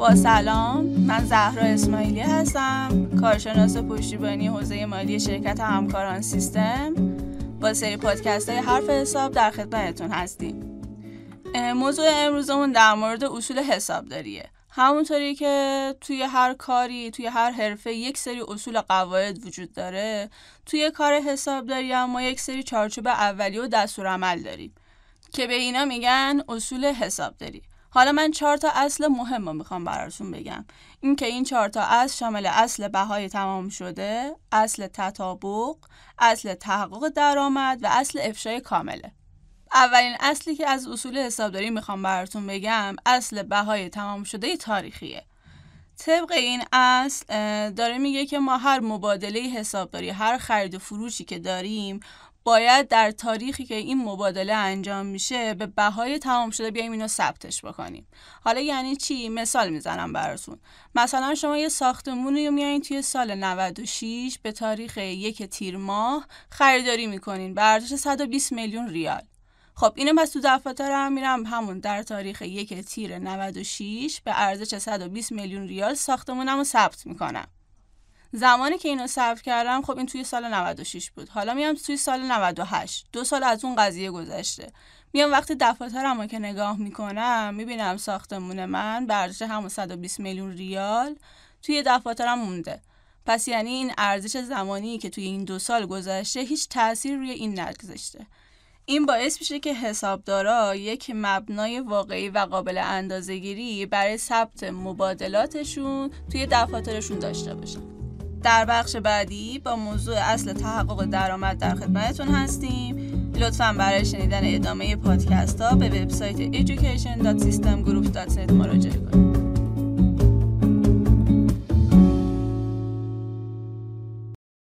با سلام من زهرا اسماعیلی هستم کارشناس پشتیبانی حوزه مالی شرکت همکاران سیستم. با سری پادکست های حرف حساب در خدمتتون هستیم. موضوع امروزمون در مورد اصول حسابداریه. همونطوری که توی هر کاری توی هر حرفه یک سری اصول قواعد وجود داره توی کار حسابداری هم ما یک سری چارچوب اولی و دستور عمل داریم که به اینا میگن اصول حسابداری. حالا من چهار تا اصل مهم رو می‌خوام براتون بگم. این که این چهار تا اصل شامل اصل بهای تمام شده اصل تطابق اصل تحقق درآمد و اصل افشای کامله. اولین اصلی که از اصول حسابداری می‌خوام براتون بگم اصل بهای تمام شده تاریخیه. طبق این اصل داره میگه که ما هر مبادله حسابداری هر خرید و فروشی که داریم باید در تاریخی که این مبادله انجام میشه به بهای تمام شده بیایم اینو ثبتش بکنیم. حالا یعنی چی؟ مثال می‌زنم براتون. مثلا شما یه ساختمونی رو میایین توی سال 96 به تاریخ یک تیر ماه خریداری می‌کنین به ارزش 120 میلیون ریال. خب اینو پس تو دفاتر هم میرم همون در تاریخ یک تیر 96 به ارزش 120 میلیون ریال ساختمونم رو ثبت می‌کنم. زمانی که اینو ثبت کردم خب این توی سال 96 بود. حالا میام توی سال 98 دو سال از اون قضیه گذشته. میام وقتی دفاترم رو که نگاه می‌کنم می‌بینم ساختمون من به ارزش همون 120 میلیون ریال توی دفاترم مونده. پس یعنی این ارزش زمانی که توی این دو سال گذشته هیچ تاثیر روی این نگذاشته این باعث میشه که حسابدارا یک مبنای واقعی و قابل اندازهگیری برای ثبت مبادلاتشون توی دفاترشون داشته باشن. در بخش بعدی با موضوع اصل تحقق درآمد در خدمتتون هستیم. لطفا برای شنیدن ادامه پادکست ها به وبسایت education.systemgroup.net مراجعه کنید.